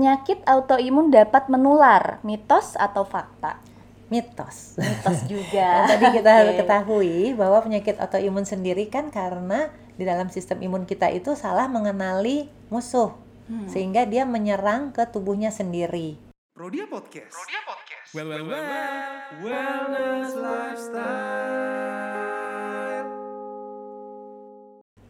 Penyakit autoimun dapat menular, mitos atau fakta? Mitos. Mitos juga. Tadi kita harus Oke. ketahui bahwa penyakit autoimun sendiri kan karena di dalam sistem imun kita itu salah mengenali musuh. Hmm. Sehingga dia menyerang ke tubuhnya sendiri. Prodia Podcast. Prodia Podcast. Well, well, well. Wellness Lifestyle.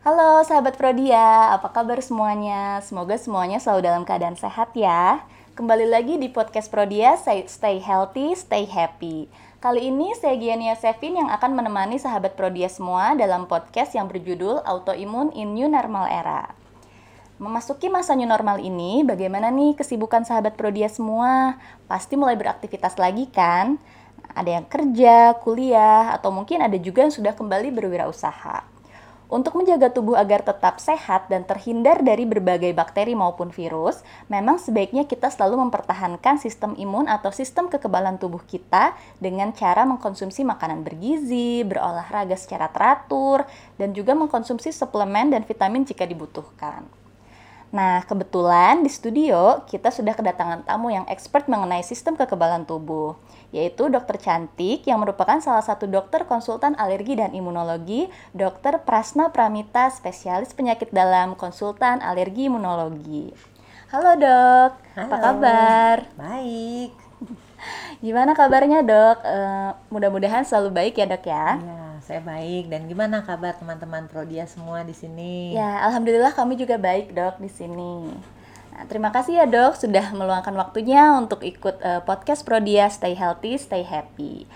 Halo sahabat Prodia, apa kabar semuanya? Semoga semuanya selalu dalam keadaan sehat ya. Kembali lagi di podcast Prodia, Stay, Healthy, Stay Happy. Kali ini saya Giani Yosefin yang akan menemani sahabat Prodia semua dalam podcast yang berjudul Autoimun in New Normal Era. Memasuki masa new normal ini, bagaimana nih kesibukan sahabat Prodia semua? Pasti mulai beraktivitas lagi kan? Ada yang kerja, kuliah, atau mungkin ada juga yang sudah kembali berwirausaha. Untuk menjaga tubuh agar tetap sehat dan terhindar dari berbagai bakteri maupun virus, memang sebaiknya kita selalu mempertahankan sistem imun atau sistem kekebalan tubuh kita dengan cara mengkonsumsi makanan bergizi, berolahraga secara teratur, dan juga mengkonsumsi suplemen dan vitamin jika dibutuhkan. Nah, kebetulan di studio kita sudah kedatangan tamu yang expert mengenai sistem kekebalan tubuh, yaitu dokter cantik yang merupakan salah satu dokter konsultan alergi dan imunologi, dokter Prasna Pramita, spesialis penyakit dalam konsultan alergi imunologi. Halo dok, apa Halo. kabar? Baik. Gimana kabarnya dok? Eh, mudah-mudahan selalu baik ya dok ya. Ya, saya baik. Dan gimana kabar teman-teman Prodia semua di sini? Ya, alhamdulillah kami juga baik, Dok, di sini. Nah, terima kasih ya, Dok, sudah meluangkan waktunya untuk ikut eh, podcast Prodia Stay Healthy, Stay Happy.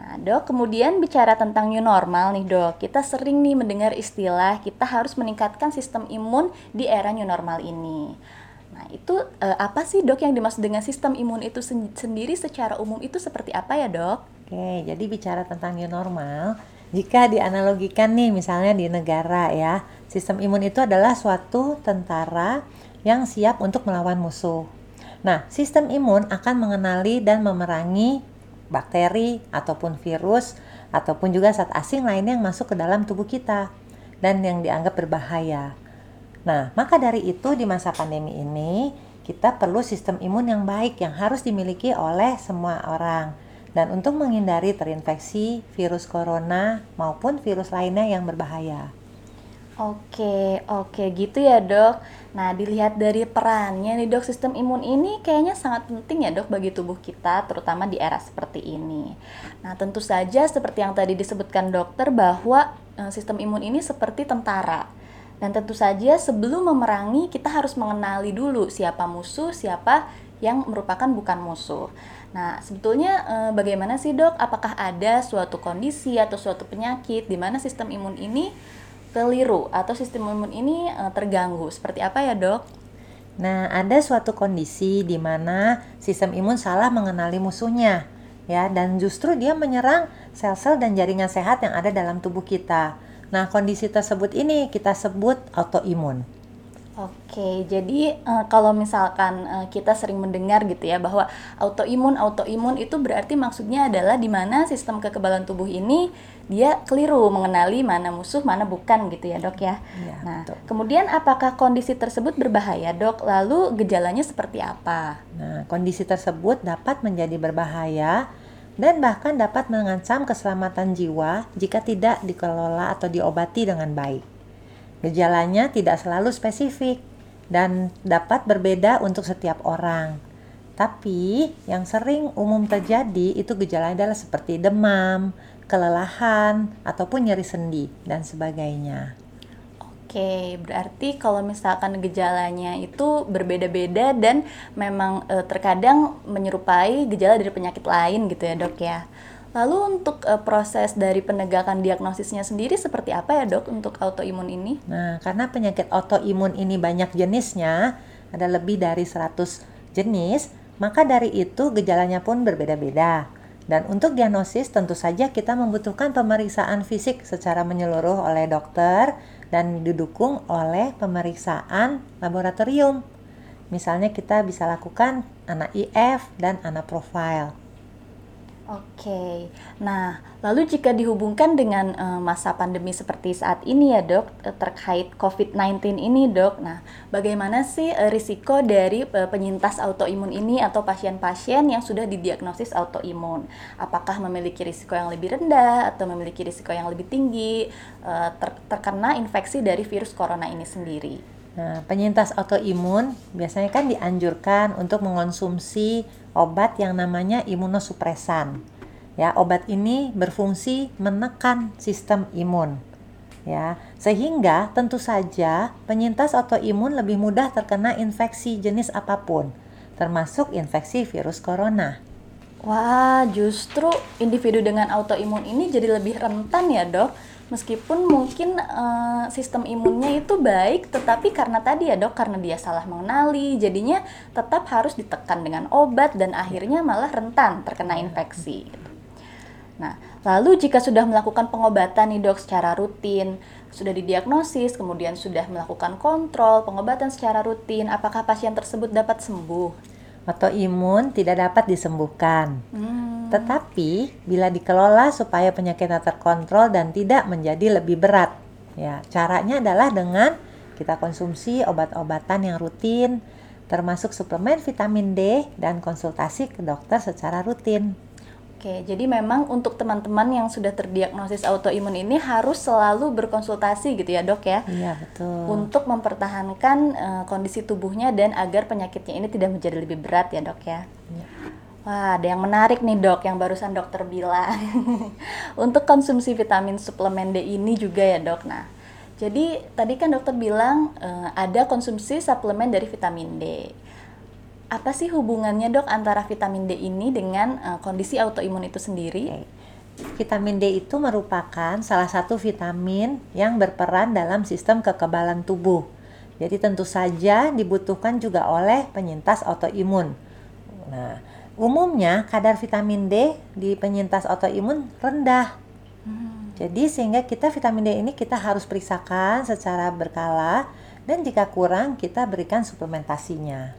Nah, Dok, kemudian bicara tentang new normal nih, Dok. Kita sering nih mendengar istilah kita harus meningkatkan sistem imun di era new normal ini. Nah, itu eh, apa sih, Dok, yang dimaksud dengan sistem imun itu sen- sendiri secara umum itu seperti apa ya, Dok? Oke, jadi bicara tentang new normal, jika dianalogikan nih misalnya di negara ya, sistem imun itu adalah suatu tentara yang siap untuk melawan musuh. Nah, sistem imun akan mengenali dan memerangi bakteri ataupun virus ataupun juga zat asing lainnya yang masuk ke dalam tubuh kita dan yang dianggap berbahaya. Nah, maka dari itu di masa pandemi ini kita perlu sistem imun yang baik yang harus dimiliki oleh semua orang. Dan untuk menghindari terinfeksi virus corona maupun virus lainnya yang berbahaya. Oke, oke gitu ya dok. Nah dilihat dari perannya nih dok, sistem imun ini kayaknya sangat penting ya dok bagi tubuh kita, terutama di era seperti ini. Nah tentu saja seperti yang tadi disebutkan dokter bahwa eh, sistem imun ini seperti tentara. Dan tentu saja sebelum memerangi kita harus mengenali dulu siapa musuh, siapa yang merupakan bukan musuh. Nah, sebetulnya eh, bagaimana sih dok? Apakah ada suatu kondisi atau suatu penyakit di mana sistem imun ini keliru atau sistem imun ini eh, terganggu? Seperti apa ya dok? Nah, ada suatu kondisi di mana sistem imun salah mengenali musuhnya, ya, dan justru dia menyerang sel-sel dan jaringan sehat yang ada dalam tubuh kita. Nah, kondisi tersebut ini kita sebut autoimun. Oke, jadi eh, kalau misalkan eh, kita sering mendengar gitu ya bahwa autoimun autoimun itu berarti maksudnya adalah di mana sistem kekebalan tubuh ini dia keliru mengenali mana musuh mana bukan gitu ya dok ya. Iya, nah, betul. kemudian apakah kondisi tersebut berbahaya dok? Lalu gejalanya seperti apa? Nah, kondisi tersebut dapat menjadi berbahaya dan bahkan dapat mengancam keselamatan jiwa jika tidak dikelola atau diobati dengan baik. Gejalanya tidak selalu spesifik dan dapat berbeda untuk setiap orang. Tapi yang sering umum terjadi itu gejalanya adalah seperti demam, kelelahan, ataupun nyeri sendi dan sebagainya. Oke, berarti kalau misalkan gejalanya itu berbeda-beda dan memang eh, terkadang menyerupai gejala dari penyakit lain gitu ya dok ya. Lalu untuk eh, proses dari penegakan diagnosisnya sendiri seperti apa ya dok untuk autoimun ini? Nah, karena penyakit autoimun ini banyak jenisnya, ada lebih dari 100 jenis, maka dari itu gejalanya pun berbeda-beda. Dan untuk diagnosis tentu saja kita membutuhkan pemeriksaan fisik secara menyeluruh oleh dokter dan didukung oleh pemeriksaan laboratorium. Misalnya kita bisa lakukan anak IF dan anak profile. Oke, nah lalu jika dihubungkan dengan eh, masa pandemi seperti saat ini ya dok, eh, terkait COVID-19 ini dok, nah bagaimana sih eh, risiko dari eh, penyintas autoimun ini atau pasien-pasien yang sudah didiagnosis autoimun? Apakah memiliki risiko yang lebih rendah atau memiliki risiko yang lebih tinggi eh, ter- terkena infeksi dari virus corona ini sendiri? Nah, penyintas autoimun biasanya kan dianjurkan untuk mengonsumsi obat yang namanya imunosupresan. Ya, obat ini berfungsi menekan sistem imun. Ya, sehingga tentu saja penyintas autoimun lebih mudah terkena infeksi jenis apa pun, termasuk infeksi virus corona. Wah, justru individu dengan autoimun ini jadi lebih rentan ya dok. Meskipun mungkin eh, sistem imunnya itu baik, tetapi karena tadi ya dok, karena dia salah mengenali, jadinya tetap harus ditekan dengan obat dan akhirnya malah rentan terkena infeksi. gitu. Nah, lalu jika sudah melakukan pengobatan nih dok secara rutin, sudah didiagnosis, kemudian sudah melakukan kontrol, pengobatan secara rutin, apakah pasien tersebut dapat sembuh? Autoimun tidak dapat disembuhkan. Hmm. Tetapi bila dikelola supaya penyakitnya terkontrol dan tidak menjadi lebih berat. Ya, caranya adalah dengan kita konsumsi obat-obatan yang rutin termasuk suplemen vitamin D dan konsultasi ke dokter secara rutin. Oke, jadi memang untuk teman-teman yang sudah terdiagnosis autoimun ini harus selalu berkonsultasi gitu ya dok ya Iya, betul. untuk mempertahankan eh, kondisi tubuhnya dan agar penyakitnya ini tidak menjadi lebih berat ya dok ya. Iya. Wah, ada yang menarik nih dok yang barusan dokter bilang. untuk konsumsi vitamin suplemen D ini juga ya dok. Nah, jadi tadi kan dokter bilang eh, ada konsumsi suplemen dari vitamin D. Apa sih hubungannya dok antara vitamin D ini dengan eh, kondisi autoimun itu sendiri? Vitamin D itu merupakan salah satu vitamin yang berperan dalam sistem kekebalan tubuh. Jadi tentu saja dibutuhkan juga oleh penyintas autoimun. Nah, umumnya kadar vitamin D di penyintas autoimun rendah. Jadi sehingga kita vitamin D ini kita harus periksakan secara berkala dan jika kurang kita berikan suplementasinya.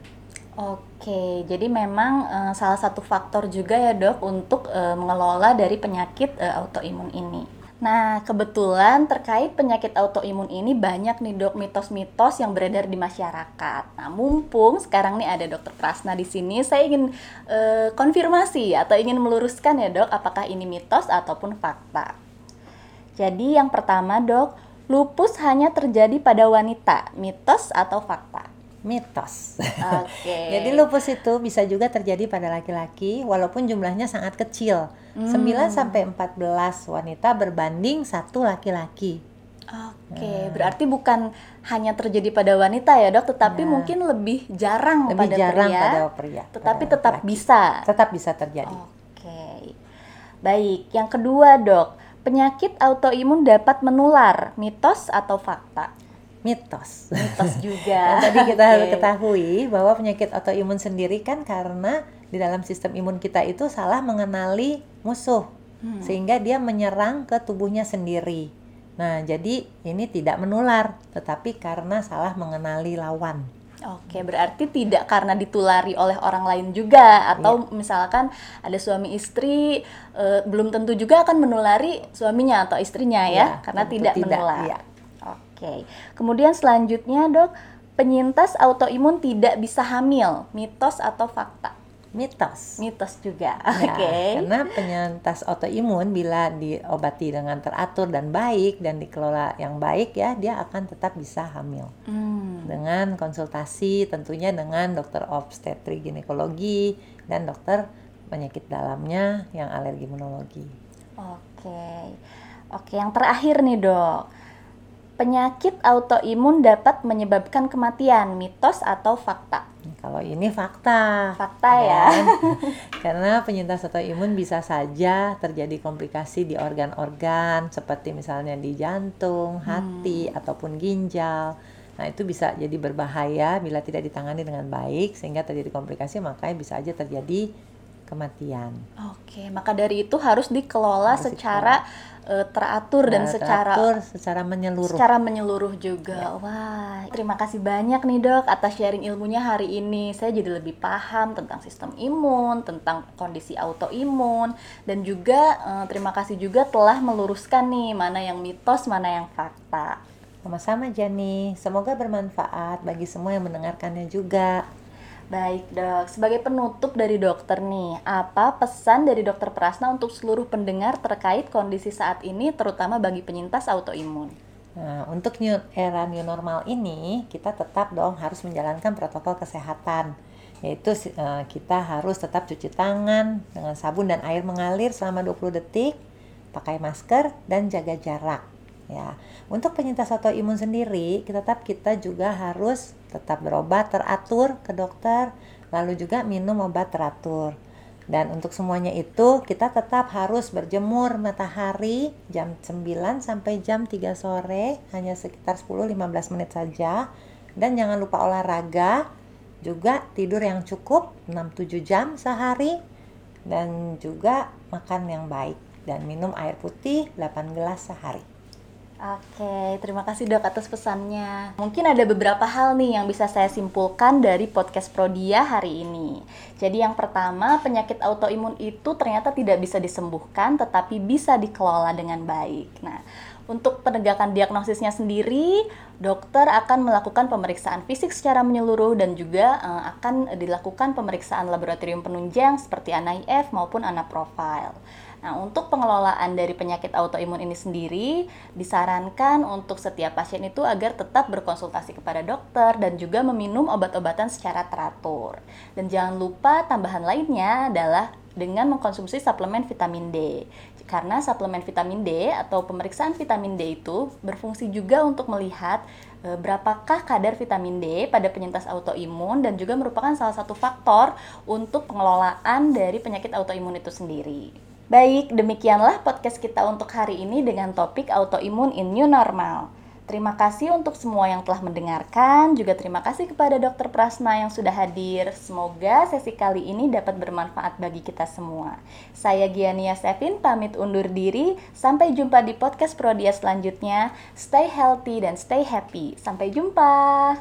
Oke, jadi memang eh, salah satu faktor juga ya dok untuk eh, mengelola dari penyakit eh, autoimun ini. Nah, kebetulan terkait penyakit autoimun ini banyak nih dok mitos-mitos yang beredar di masyarakat. Nah, mumpung sekarang nih ada dokter Prasna di sini, saya ingin eh, konfirmasi atau ingin meluruskan ya dok, apakah ini mitos ataupun fakta. Jadi yang pertama dok, lupus hanya terjadi pada wanita, mitos atau fakta? Mitos. Oke. Jadi lupus itu bisa juga terjadi pada laki-laki walaupun jumlahnya sangat kecil. 9 sampai 14 wanita berbanding satu laki-laki. Oke, berarti bukan hanya terjadi pada wanita ya dok, tetapi Ya. mungkin lebih jarang Lebih pada jarang pria, pada pria. tetapi pada tetap laki-laki. bisa. Tetap bisa terjadi. Oke, baik. Yang kedua dok, penyakit autoimun dapat menular, mitos atau fakta? Mitos. Mitos juga. tadi kita harus Oke. ketahui bahwa penyakit autoimun sendiri kan karena di dalam sistem imun kita itu salah mengenali musuh Hmm. sehingga dia menyerang ke tubuhnya sendiri. Nah, jadi ini tidak menular tetapi karena salah mengenali lawan. Oke, berarti tidak karena ditulari oleh orang lain juga atau Iya. misalkan ada suami istri eh, belum tentu juga akan menulari suaminya atau istrinya ya, Iya, karena tidak, tidak, menular. iya. Oke. Kemudian selanjutnya, Dok, penyintas autoimun tidak bisa hamil, mitos atau fakta? Mitos. Mitos juga. Ya, Oke. karena penyintas autoimun bila diobati dengan teratur dan baik dan dikelola yang baik ya, dia akan tetap bisa hamil. Hmm. Dengan konsultasi tentunya dengan dokter obstetri ginekologi dan dokter penyakit dalamnya yang alergi imunologi. Oke. Oke, yang terakhir nih, Dok. Penyakit autoimun dapat menyebabkan kematian, mitos atau fakta? Kalau ini fakta. Fakta ya. kan? Karena penyintas autoimun bisa saja terjadi komplikasi di organ-organ seperti misalnya di jantung, hati, ataupun ginjal. Nah, itu bisa jadi berbahaya bila tidak ditangani dengan baik sehingga terjadi komplikasi makanya bisa aja terjadi kematian. Oke, maka dari itu harus dikelola Harus secara eh, teratur dan Nah, secara teratur, secara menyeluruh. secara menyeluruh juga. Wah, terima kasih banyak nih dok atas sharing ilmunya hari ini. Saya jadi lebih paham tentang sistem imun, tentang kondisi autoimun, dan juga eh, terima kasih juga telah meluruskan nih mana yang mitos, mana yang fakta. Sama-sama Jani, semoga bermanfaat bagi semua yang mendengarkannya juga. Baik dok, sebagai penutup dari dokter nih, apa pesan dari dokter Prasna untuk seluruh pendengar terkait kondisi saat ini, terutama bagi penyintas autoimun? Nah, untuk new, era new normal ini, kita tetap dong harus menjalankan protokol kesehatan. Yaitu eh, kita harus tetap cuci tangan dengan sabun dan air mengalir selama 20 detik, pakai masker dan jaga jarak. Ya, untuk penyintas autoimun sendiri, kita tetap kita juga harus tetap berobat teratur ke dokter, lalu juga minum obat teratur. Dan untuk semuanya itu kita tetap harus berjemur matahari jam 9 sampai jam 3 sore, hanya sekitar 10-15 menit saja. Dan jangan lupa olahraga, juga tidur yang cukup 6-7 jam sehari dan juga makan yang baik dan minum air putih 8 gelas sehari. Oke, terima kasih dok atas pesannya. Mungkin ada beberapa hal nih yang bisa saya simpulkan dari podcast Prodia hari ini. Jadi yang pertama, penyakit autoimun itu ternyata tidak bisa disembuhkan, tetapi bisa dikelola dengan baik. Nah, untuk penegakan diagnosisnya sendiri, dokter akan melakukan pemeriksaan fisik secara menyeluruh dan juga eh, akan dilakukan pemeriksaan laboratorium penunjang seperti ANAIF maupun ANAProfile. Nah, untuk pengelolaan dari penyakit autoimun ini sendiri, disarankan untuk setiap pasien itu agar tetap berkonsultasi kepada dokter dan juga meminum obat-obatan secara teratur. Dan jangan lupa tambahan lainnya adalah dengan mengkonsumsi suplemen vitamin D. Karena suplemen vitamin D atau pemeriksaan vitamin D itu berfungsi juga untuk melihat e, berapakah kadar vitamin D pada penyintas autoimun dan juga merupakan salah satu faktor untuk pengelolaan dari penyakit autoimun itu sendiri. Baik, demikianlah podcast kita untuk hari ini dengan topik autoimun in new normal. Terima kasih untuk semua yang telah mendengarkan, juga terima kasih kepada Dr. Prasna yang sudah hadir. Semoga sesi kali ini dapat bermanfaat bagi kita semua. Saya Giania Sevin pamit undur diri. Sampai jumpa di podcast Prodia selanjutnya. Stay healthy dan stay happy. Sampai jumpa.